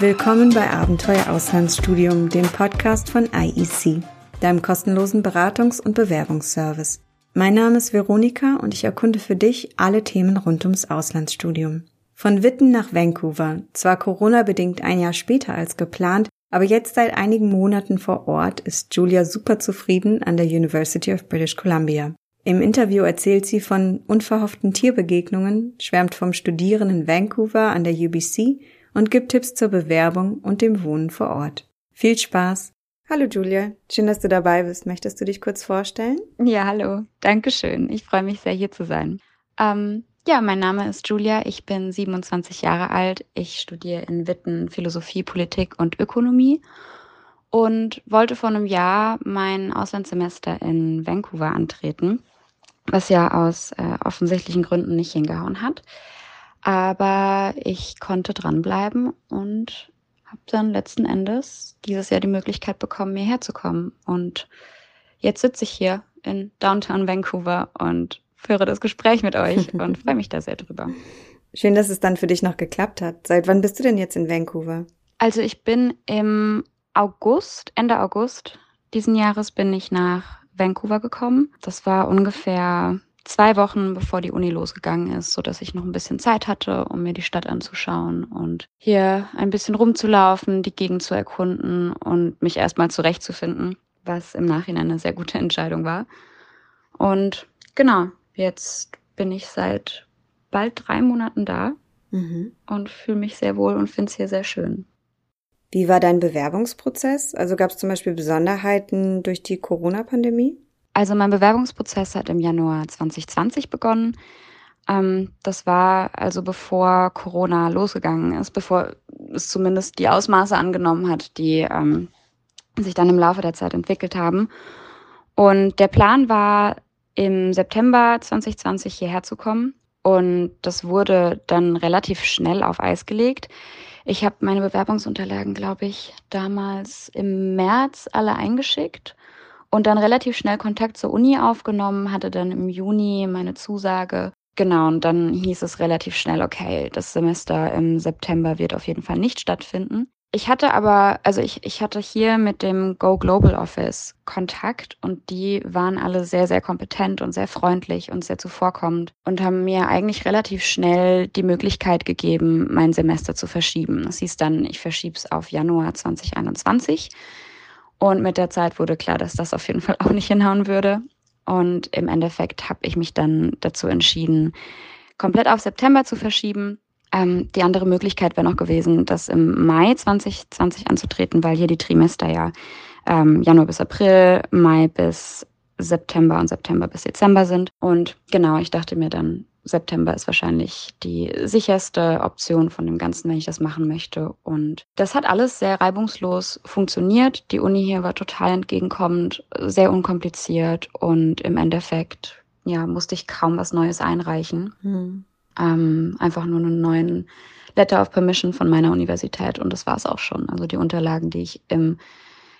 Willkommen bei Abenteuer Auslandsstudium, dem Podcast von IEC, deinem kostenlosen Beratungs- und Bewerbungsservice. Mein Name ist Veronika und ich erkunde für dich alle Themen rund ums Auslandsstudium. Von Witten nach Vancouver, zwar Corona-bedingt ein Jahr später als geplant, aber jetzt seit einigen Monaten vor Ort ist Julia super zufrieden an der University of British Columbia. Im Interview erzählt sie von unverhofften Tierbegegnungen, schwärmt vom Studieren in Vancouver an der UBC und gibt Tipps zur Bewerbung und dem Wohnen vor Ort. Viel Spaß! Hallo Julia, schön, dass du dabei bist. Möchtest du dich kurz vorstellen? Ja, hallo. Dankeschön. Ich freue mich sehr, hier zu sein. Ähm, ja, mein Name ist Julia. Ich bin 27 Jahre alt. Ich studiere in Witten Philosophie, Politik und Ökonomie und wollte vor einem Jahr mein Auslandssemester in Vancouver antreten, was ja aus äh, offensichtlichen Gründen nicht hingehauen hat. Aber ich konnte dranbleiben und habe dann letzten Endes dieses Jahr die Möglichkeit bekommen, hierher zu kommen. Und jetzt sitze ich hier in Downtown Vancouver und führe das Gespräch mit euch und freue mich da sehr drüber. Schön, dass es dann für dich noch geklappt hat. Seit wann bist du denn jetzt in Vancouver? Also ich bin im August, Ende August diesen Jahres bin ich nach Vancouver gekommen. Das war ungefähr zwei Wochen bevor die Uni losgegangen ist, so dass ich noch ein bisschen Zeit hatte, um mir die Stadt anzuschauen und hier ein bisschen rumzulaufen, die Gegend zu erkunden und mich erstmal zurechtzufinden, was im Nachhinein eine sehr gute Entscheidung war. Und genau, Jetzt bin ich seit bald drei Monaten da mhm. und fühle mich sehr wohl und finde es hier sehr schön. Wie war dein Bewerbungsprozess? Also gab es zum Beispiel Besonderheiten durch die Corona-Pandemie? Also mein Bewerbungsprozess hat im Januar 2020 begonnen. Ähm, das war also bevor Corona losgegangen ist, bevor es zumindest die Ausmaße angenommen hat, die ähm, sich dann im Laufe der Zeit entwickelt haben. Und der Plan war, im September 2020 hierher zu kommen. Und das wurde dann relativ schnell auf Eis gelegt. Ich habe meine Bewerbungsunterlagen, glaube ich, damals im März alle eingeschickt und dann relativ schnell Kontakt zur Uni aufgenommen, hatte dann im Juni meine Zusage. Genau, und dann hieß es relativ schnell, okay, das Semester im September wird auf jeden Fall nicht stattfinden. Ich hatte aber, also ich, ich hatte hier mit dem Go Global Office Kontakt und die waren alle sehr, sehr kompetent und sehr freundlich und sehr zuvorkommend und haben mir eigentlich relativ schnell die Möglichkeit gegeben, mein Semester zu verschieben. Das hieß dann, ich verschiebe es auf Januar 2021. Und mit der Zeit wurde klar, dass das auf jeden Fall auch nicht hinhauen würde. Und im Endeffekt habe ich mich dann dazu entschieden, komplett auf September zu verschieben ähm, die andere Möglichkeit wäre noch gewesen, das im Mai 2020 anzutreten, weil hier die Trimester ja ähm, Januar bis April, Mai bis September und September bis Dezember sind. Und genau, ich dachte mir dann, September ist wahrscheinlich die sicherste Option von dem Ganzen, wenn ich das machen möchte. Und das hat alles sehr reibungslos funktioniert. Die Uni hier war total entgegenkommend, sehr unkompliziert und im Endeffekt ja, musste ich kaum was Neues einreichen. Hm ähm, einfach nur einen neuen Letter of Permission von meiner Universität und das war es auch schon. Also die Unterlagen, die ich im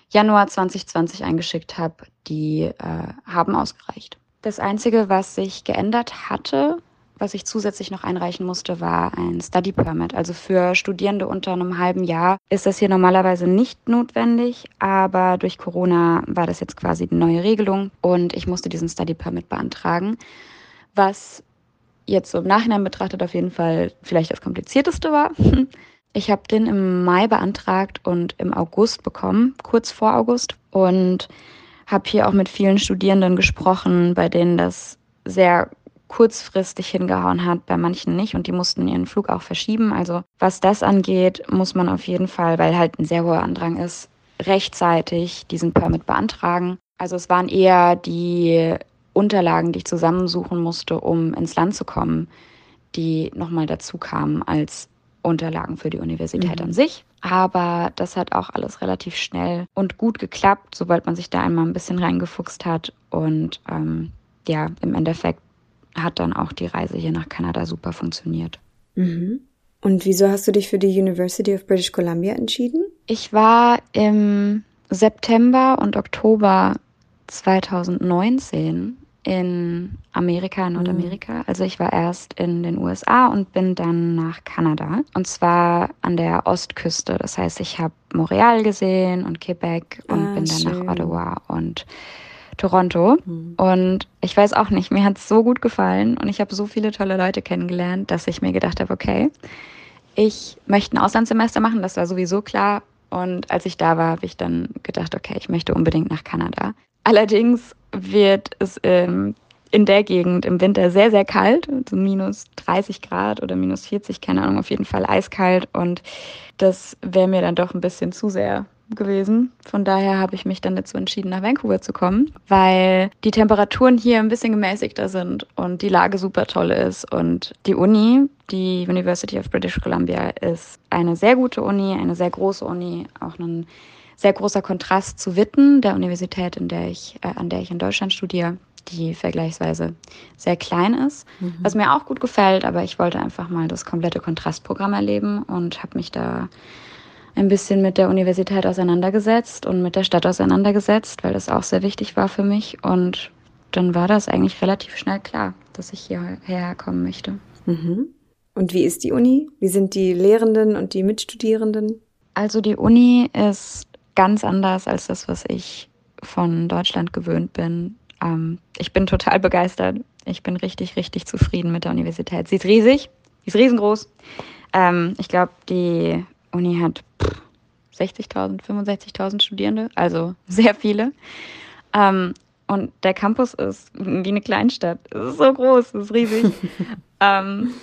Januar 2020 eingeschickt habe, die äh, haben ausgereicht. Das Einzige, was sich geändert hatte, was ich zusätzlich noch einreichen musste, war ein Study Permit. Also für Studierende unter einem halben Jahr ist das hier normalerweise nicht notwendig, aber durch Corona war das jetzt quasi die neue Regelung und ich musste diesen Study Permit beantragen, was jetzt so im Nachhinein betrachtet auf jeden Fall vielleicht das komplizierteste war. Ich habe den im Mai beantragt und im August bekommen, kurz vor August. Und habe hier auch mit vielen Studierenden gesprochen, bei denen das sehr kurzfristig hingehauen hat, bei manchen nicht und die mussten ihren Flug auch verschieben. Also was das angeht, muss man auf jeden Fall, weil halt ein sehr hoher Andrang ist, rechtzeitig diesen Permit beantragen. Also es waren eher die Unterlagen, die ich zusammensuchen musste, um ins Land zu kommen, die nochmal dazu kamen als Unterlagen für die Universität mhm. an sich. Aber das hat auch alles relativ schnell und gut geklappt, sobald man sich da einmal ein bisschen reingefuchst hat. Und ähm, ja, im Endeffekt hat dann auch die Reise hier nach Kanada super funktioniert. Mhm. Und wieso hast du dich für die University of British Columbia entschieden? Ich war im September und Oktober 2019 in Amerika, in Nordamerika. Mhm. Also ich war erst in den USA und bin dann nach Kanada. Und zwar an der Ostküste. Das heißt, ich habe Montreal gesehen und Quebec und ah, bin dann schön. nach Ottawa und Toronto. Mhm. Und ich weiß auch nicht, mir hat es so gut gefallen und ich habe so viele tolle Leute kennengelernt, dass ich mir gedacht habe, okay, ich möchte ein Auslandssemester machen, das war sowieso klar. Und als ich da war, habe ich dann gedacht, okay, ich möchte unbedingt nach Kanada. Allerdings wird es ähm, in der Gegend im Winter sehr, sehr kalt, so minus 30 Grad oder minus 40, keine Ahnung, auf jeden Fall eiskalt. Und das wäre mir dann doch ein bisschen zu sehr gewesen. Von daher habe ich mich dann dazu entschieden, nach Vancouver zu kommen, weil die Temperaturen hier ein bisschen gemäßigter sind und die Lage super toll ist. Und die Uni, die University of British Columbia, ist eine sehr gute Uni, eine sehr große Uni, auch ein sehr großer Kontrast zu Witten, der Universität, in der ich, äh, an der ich in Deutschland studiere die vergleichsweise sehr klein ist, mhm. was mir auch gut gefällt, aber ich wollte einfach mal das komplette Kontrastprogramm erleben und habe mich da ein bisschen mit der Universität auseinandergesetzt und mit der Stadt auseinandergesetzt, weil das auch sehr wichtig war für mich. Und dann war das eigentlich relativ schnell klar, dass ich hierher kommen möchte. Mhm. Und wie ist die Uni? Wie sind die Lehrenden und die Mitstudierenden? Also die Uni ist ganz anders als das, was ich von Deutschland gewöhnt bin. Ähm, ich bin total begeistert. Ich bin richtig, richtig zufrieden mit der Universität. Sie ist riesig, sie ist riesengroß. Ähm, ich glaube, die Uni hat 60.000, 65.000 Studierende, also sehr viele. Ähm, und der Campus ist wie eine Kleinstadt. Es ist so groß, es ist riesig. ähm,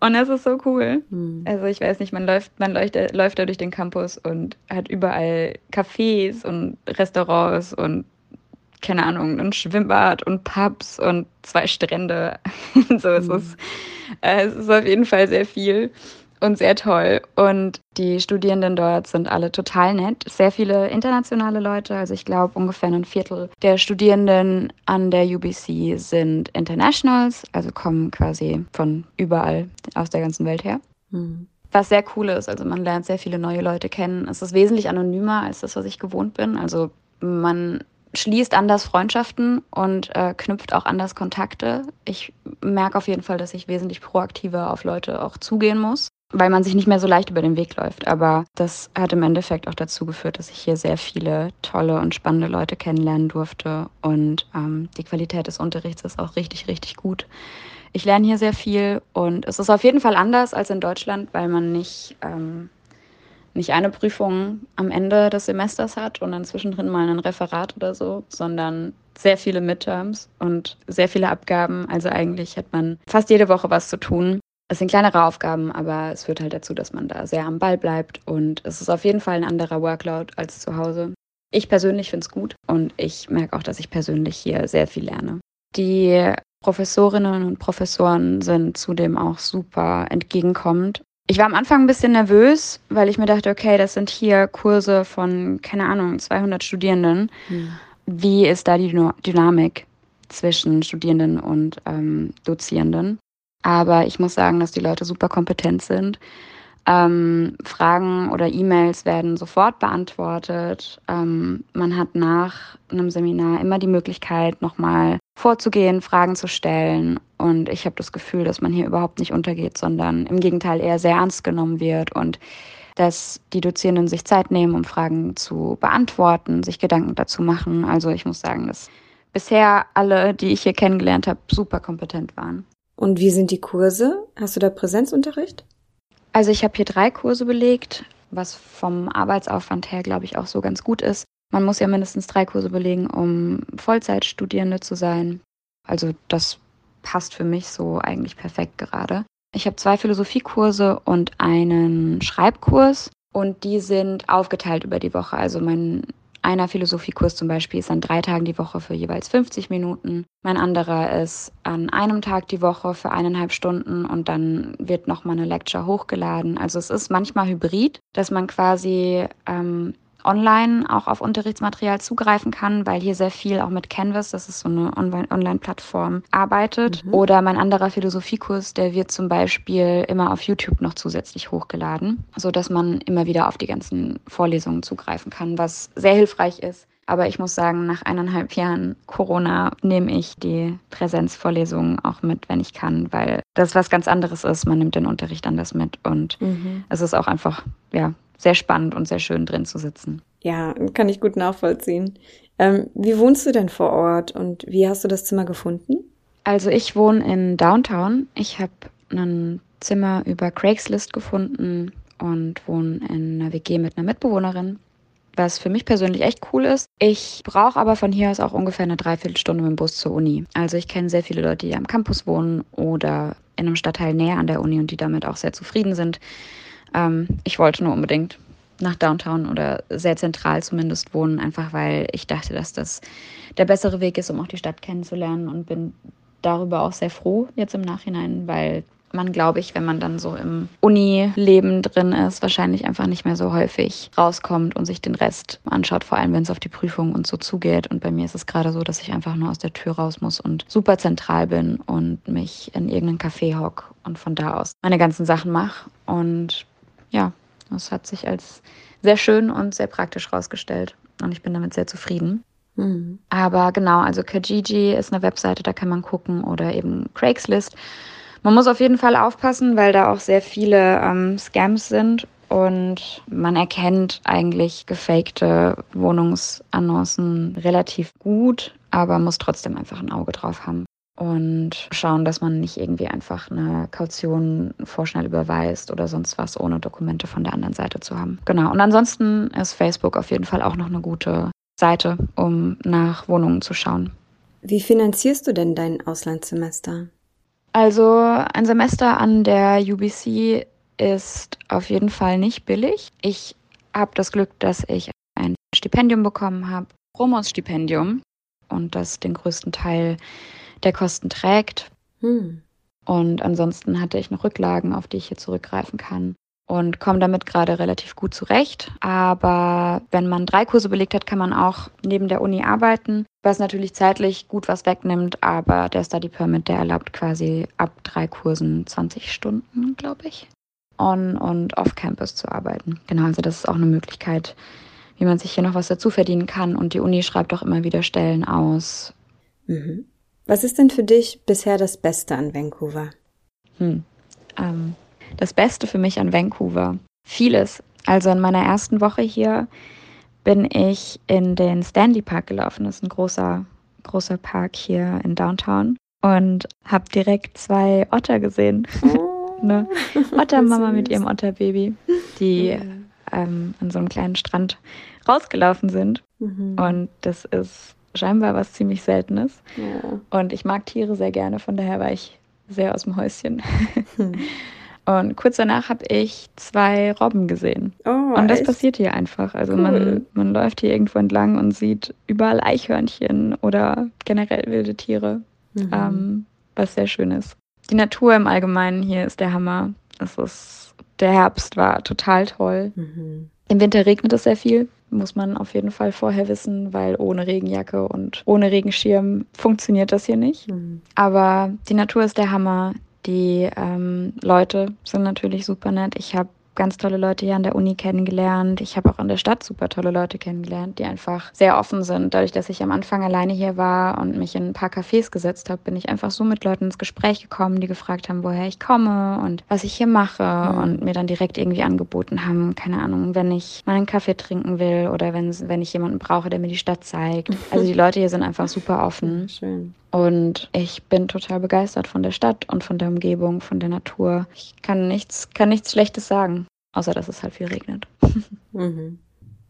und es ist so cool. Mhm. Also ich weiß nicht, man läuft, man läuft, läuft da durch den Campus und hat überall Cafés und Restaurants und keine Ahnung, ein Schwimmbad und Pubs und zwei Strände. so mhm. es äh, es ist auf jeden Fall sehr viel und sehr toll. Und die Studierenden dort sind alle total nett. Sehr viele internationale Leute. Also ich glaube, ungefähr ein Viertel der Studierenden an der UBC sind Internationals, also kommen quasi von überall aus der ganzen Welt her. Mhm. Was sehr cool ist. Also man lernt sehr viele neue Leute kennen. Es ist wesentlich anonymer als das, was ich gewohnt bin. Also man schließt anders Freundschaften und äh, knüpft auch anders Kontakte. Ich merke auf jeden Fall, dass ich wesentlich proaktiver auf Leute auch zugehen muss weil man sich nicht mehr so leicht über den Weg läuft. Aber das hat im Endeffekt auch dazu geführt, dass ich hier sehr viele tolle und spannende Leute kennenlernen durfte. Und ähm, die Qualität des Unterrichts ist auch richtig, richtig gut. Ich lerne hier sehr viel und es ist auf jeden Fall anders als in Deutschland, weil man nicht, ähm, nicht eine Prüfung am Ende des Semesters hat und dann zwischendrin mal ein Referat oder so, sondern sehr viele Midterms und sehr viele Abgaben. Also eigentlich hat man fast jede Woche was zu tun. Es sind kleinere Aufgaben, aber es führt halt dazu, dass man da sehr am Ball bleibt und es ist auf jeden Fall ein anderer Workload als zu Hause. Ich persönlich finde es gut und ich merke auch, dass ich persönlich hier sehr viel lerne. Die Professorinnen und Professoren sind zudem auch super entgegenkommend. Ich war am Anfang ein bisschen nervös, weil ich mir dachte, okay, das sind hier Kurse von, keine Ahnung, 200 Studierenden. Hm. Wie ist da die Dynamik zwischen Studierenden und ähm, Dozierenden? Aber ich muss sagen, dass die Leute super kompetent sind. Ähm, Fragen oder E-Mails werden sofort beantwortet. Ähm, man hat nach einem Seminar immer die Möglichkeit, nochmal vorzugehen, Fragen zu stellen. Und ich habe das Gefühl, dass man hier überhaupt nicht untergeht, sondern im Gegenteil eher sehr ernst genommen wird und dass die Dozierenden sich Zeit nehmen, um Fragen zu beantworten, sich Gedanken dazu machen. Also ich muss sagen, dass bisher alle, die ich hier kennengelernt habe, super kompetent waren. Und wie sind die Kurse? Hast du da Präsenzunterricht? Also ich habe hier drei Kurse belegt, was vom Arbeitsaufwand her, glaube ich, auch so ganz gut ist. Man muss ja mindestens drei Kurse belegen, um Vollzeitstudierende zu sein. Also das passt für mich so eigentlich perfekt gerade. Ich habe zwei Philosophiekurse und einen Schreibkurs und die sind aufgeteilt über die Woche. Also mein einer Philosophiekurs zum Beispiel ist an drei Tagen die Woche für jeweils 50 Minuten. Mein anderer ist an einem Tag die Woche für eineinhalb Stunden und dann wird nochmal eine Lecture hochgeladen. Also es ist manchmal hybrid, dass man quasi ähm, online auch auf Unterrichtsmaterial zugreifen kann, weil hier sehr viel auch mit Canvas, das ist so eine Online-Plattform, arbeitet. Mhm. Oder mein anderer Philosophiekurs, der wird zum Beispiel immer auf YouTube noch zusätzlich hochgeladen, so dass man immer wieder auf die ganzen Vorlesungen zugreifen kann, was sehr hilfreich ist Aber ich muss sagen, nach eineinhalb Jahren Corona nehme ich die Präsenzvorlesungen auch mit, wenn ich kann, weil das was ganz anderes ist. Man nimmt den Unterricht anders mit und mhm. es ist auch einfach, ja, sehr spannend und sehr schön drin zu sitzen. Ja, kann ich gut nachvollziehen. Ähm, wie wohnst du denn vor Ort und wie hast du das Zimmer gefunden? Also ich wohne in Downtown. Ich habe ein Zimmer über Craigslist gefunden und wohne in einer WG mit einer Mitbewohnerin, was für mich persönlich echt cool ist. Ich brauche aber von hier aus auch ungefähr eine Dreiviertelstunde mit dem Bus zur Uni. Also ich kenne sehr viele Leute, die am Campus wohnen oder in einem Stadtteil näher an der Uni und die damit auch sehr zufrieden sind. Ähm, ich wollte nur unbedingt nach Downtown oder sehr zentral zumindest wohnen, einfach weil ich dachte, dass das der bessere Weg ist, um auch die Stadt kennenzulernen und bin darüber auch sehr froh jetzt im Nachhinein, weil man, glaube ich, wenn man dann so im Uni-Leben drin ist, wahrscheinlich einfach nicht mehr so häufig rauskommt und sich den Rest anschaut, vor allem wenn es auf die Prüfung und so zugeht. Und bei mir ist es gerade so, dass ich einfach nur aus der Tür raus muss und super zentral bin und mich in irgendeinen Café hock und von da aus meine ganzen Sachen mache. Und ja, das hat sich als sehr schön und sehr praktisch rausgestellt. Und ich bin damit sehr zufrieden. Mhm. Aber genau, also Kijiji ist eine Webseite, da kann man gucken oder eben Craigslist. Man muss auf jeden Fall aufpassen, weil da auch sehr viele ähm, Scams sind und man erkennt eigentlich gefakte Wohnungsannoncen relativ gut, aber muss trotzdem einfach ein Auge drauf haben und schauen, dass man nicht irgendwie einfach eine Kaution vorschnell überweist oder sonst was, ohne Dokumente von der anderen Seite zu haben. Genau. Und ansonsten ist Facebook auf jeden Fall auch noch eine gute Seite, um nach Wohnungen zu schauen. Wie finanzierst du denn dein Auslandssemester? Also ein Semester an der UBC ist auf jeden Fall nicht billig. Ich habe das Glück, dass ich ein Stipendium bekommen habe, Promos-Stipendium, und das den größten Teil der Kosten trägt. Hm. Und ansonsten hatte ich noch Rücklagen, auf die ich hier zurückgreifen kann und komme damit gerade relativ gut zurecht. Aber wenn man drei Kurse belegt hat, kann man auch neben der Uni arbeiten, was natürlich zeitlich gut was wegnimmt. Aber der Study Permit, der erlaubt quasi ab drei Kursen 20 Stunden, glaube ich, on und off Campus zu arbeiten. Genau, also das ist auch eine Möglichkeit, wie man sich hier noch was dazu verdienen kann. Und die Uni schreibt auch immer wieder Stellen aus. Mhm. Was ist denn für dich bisher das Beste an Vancouver? Hm. Ähm, das Beste für mich an Vancouver? Vieles. Also in meiner ersten Woche hier bin ich in den Stanley Park gelaufen. Das ist ein großer, großer Park hier in Downtown. Und habe direkt zwei Otter gesehen. Oh. Eine Ottermama mit ihrem Otterbaby, die ja. ähm, an so einem kleinen Strand rausgelaufen sind. Mhm. Und das ist scheinbar was ziemlich Seltenes. Ja. Und ich mag Tiere sehr gerne, von daher war ich sehr aus dem Häuschen. Hm. Und kurz danach habe ich zwei Robben gesehen. Oh, und das echt? passiert hier einfach. Also cool. man, man läuft hier irgendwo entlang und sieht überall Eichhörnchen oder generell wilde Tiere, mhm. ähm, was sehr schön ist. Die Natur im Allgemeinen hier ist der Hammer. Es ist, der Herbst war total toll. Mhm. Im Winter regnet es sehr viel, muss man auf jeden Fall vorher wissen, weil ohne Regenjacke und ohne Regenschirm funktioniert das hier nicht. Mhm. Aber die Natur ist der Hammer. Die ähm, Leute sind natürlich super nett. Ich habe ganz tolle Leute hier an der Uni kennengelernt. Ich habe auch in der Stadt super tolle Leute kennengelernt, die einfach sehr offen sind. Dadurch, dass ich am Anfang alleine hier war und mich in ein paar Cafés gesetzt habe, bin ich einfach so mit Leuten ins Gespräch gekommen, die gefragt haben, woher ich komme und was ich hier mache mhm. und mir dann direkt irgendwie angeboten haben, keine Ahnung, wenn ich mal einen Kaffee trinken will oder wenn, wenn ich jemanden brauche, der mir die Stadt zeigt. Also die Leute hier sind einfach super offen. Schön. Und ich bin total begeistert von der Stadt und von der Umgebung, von der Natur. Ich kann nichts, kann nichts Schlechtes sagen, außer dass es halt viel regnet. Mhm.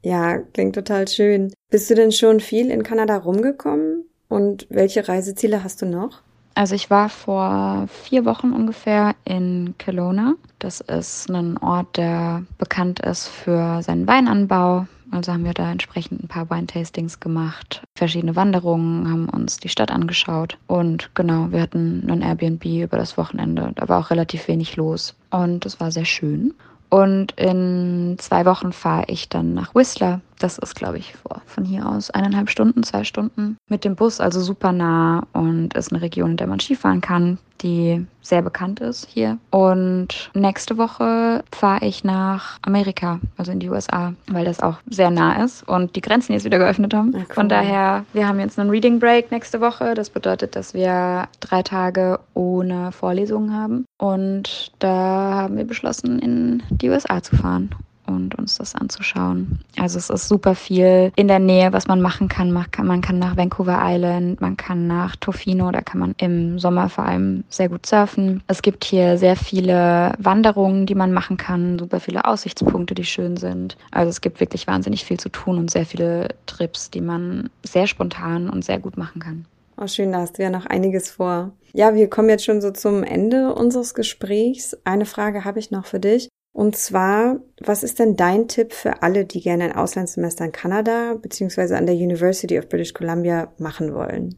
Ja, klingt total schön. Bist du denn schon viel in Kanada rumgekommen? Und welche Reiseziele hast du noch? Also ich war vor vier Wochen ungefähr in Kelowna. Das ist ein Ort, der bekannt ist für seinen Weinanbau. Also haben wir da entsprechend ein paar Wine-Tastings gemacht, verschiedene Wanderungen, haben uns die Stadt angeschaut und genau, wir hatten ein Airbnb über das Wochenende. Da war auch relativ wenig los und es war sehr schön. Und in zwei Wochen fahre ich dann nach Whistler. Das ist, glaube ich, von hier aus eineinhalb Stunden, zwei Stunden mit dem Bus, also super nah und ist eine Region, in der man Skifahren kann, die sehr bekannt ist hier. Und nächste Woche fahre ich nach Amerika, also in die USA, weil das auch sehr nah ist und die Grenzen jetzt wieder geöffnet haben. Ja, cool. Von daher, wir haben jetzt einen Reading Break nächste Woche. Das bedeutet, dass wir drei Tage ohne Vorlesungen haben. Und da haben wir beschlossen, in die USA zu fahren und uns das anzuschauen. Also es ist super viel in der Nähe, was man machen kann. Man kann nach Vancouver Island, man kann nach Tofino, da kann man im Sommer vor allem sehr gut surfen. Es gibt hier sehr viele Wanderungen, die man machen kann, super viele Aussichtspunkte, die schön sind. Also es gibt wirklich wahnsinnig viel zu tun und sehr viele Trips, die man sehr spontan und sehr gut machen kann. Oh, schön, da hast du ja noch einiges vor. Ja, wir kommen jetzt schon so zum Ende unseres Gesprächs. Eine Frage habe ich noch für dich. Und zwar, was ist denn dein Tipp für alle, die gerne ein Auslandssemester in Kanada bzw. an der University of British Columbia machen wollen?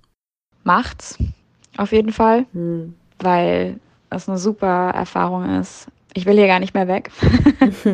Macht's, auf jeden Fall, hm. weil es eine super Erfahrung ist. Ich will hier gar nicht mehr weg.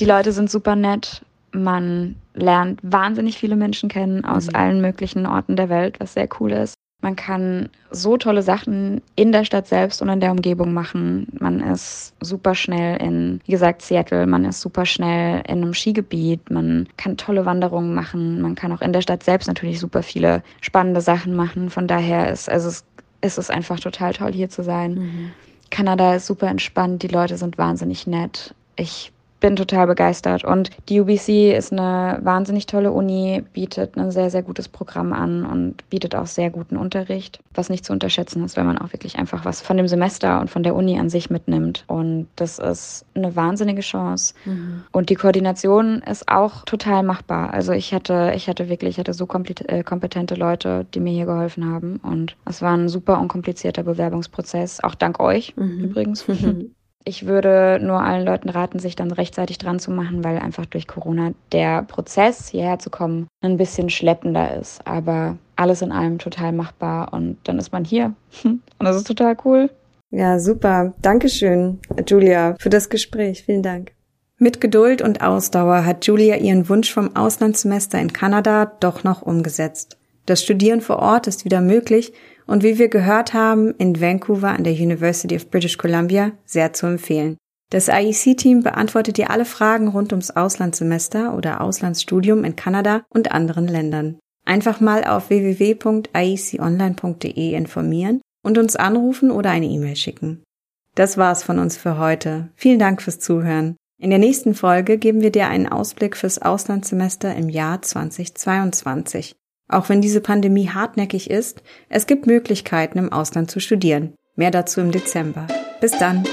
die Leute sind super nett. Man lernt wahnsinnig viele Menschen kennen aus mhm. allen möglichen Orten der Welt, was sehr cool ist. Man kann so tolle Sachen in der Stadt selbst und in der Umgebung machen. Man ist super schnell in, wie gesagt, Seattle. Man ist super schnell in einem Skigebiet. Man kann tolle Wanderungen machen. Man kann auch in der Stadt selbst natürlich super viele spannende Sachen machen. Von daher ist, also es, ist es einfach total toll, hier zu sein. Mhm. Kanada ist super entspannt. Die Leute sind wahnsinnig nett. Ich bin total begeistert. Und die UBC ist eine wahnsinnig tolle Uni, bietet ein sehr, sehr gutes Programm an und bietet auch sehr guten Unterricht, was nicht zu unterschätzen ist, wenn man auch wirklich einfach was von dem Semester und von der Uni an sich mitnimmt. Und das ist eine wahnsinnige Chance. Mhm. Und die Koordination ist auch total machbar. Also ich hatte, ich hatte wirklich, ich hatte so äh, kompetente Leute, die mir hier geholfen haben. Und es war ein super unkomplizierter Bewerbungsprozess, auch dank euch mhm. übrigens. Ich würde nur allen Leuten raten, sich dann rechtzeitig dran zu machen, weil einfach durch Corona der Prozess, hierher zu kommen, ein bisschen schleppender ist. Aber alles in allem total machbar und dann ist man hier. Und das ist total cool. Ja, super. Dankeschön, Julia, für das Gespräch. Vielen Dank. Mit Geduld und Ausdauer hat Julia ihren Wunsch vom Auslandssemester in Kanada doch noch umgesetzt. Das Studieren vor Ort ist wieder möglich und wie wir gehört haben, in Vancouver an der University of British Columbia sehr zu empfehlen. Das IEC-Team beantwortet dir alle Fragen rund ums Auslandssemester oder Auslandsstudium in Kanada und anderen Ländern. Einfach mal auf www.ieconline.de informieren und uns anrufen oder eine E-Mail schicken. Das war's von uns für heute. Vielen Dank fürs Zuhören. In der nächsten Folge geben wir dir einen Ausblick fürs Auslandssemester im Jahr 2022. Auch wenn diese Pandemie hartnäckig ist, es gibt Möglichkeiten im Ausland zu studieren. Mehr dazu im Dezember. Bis dann!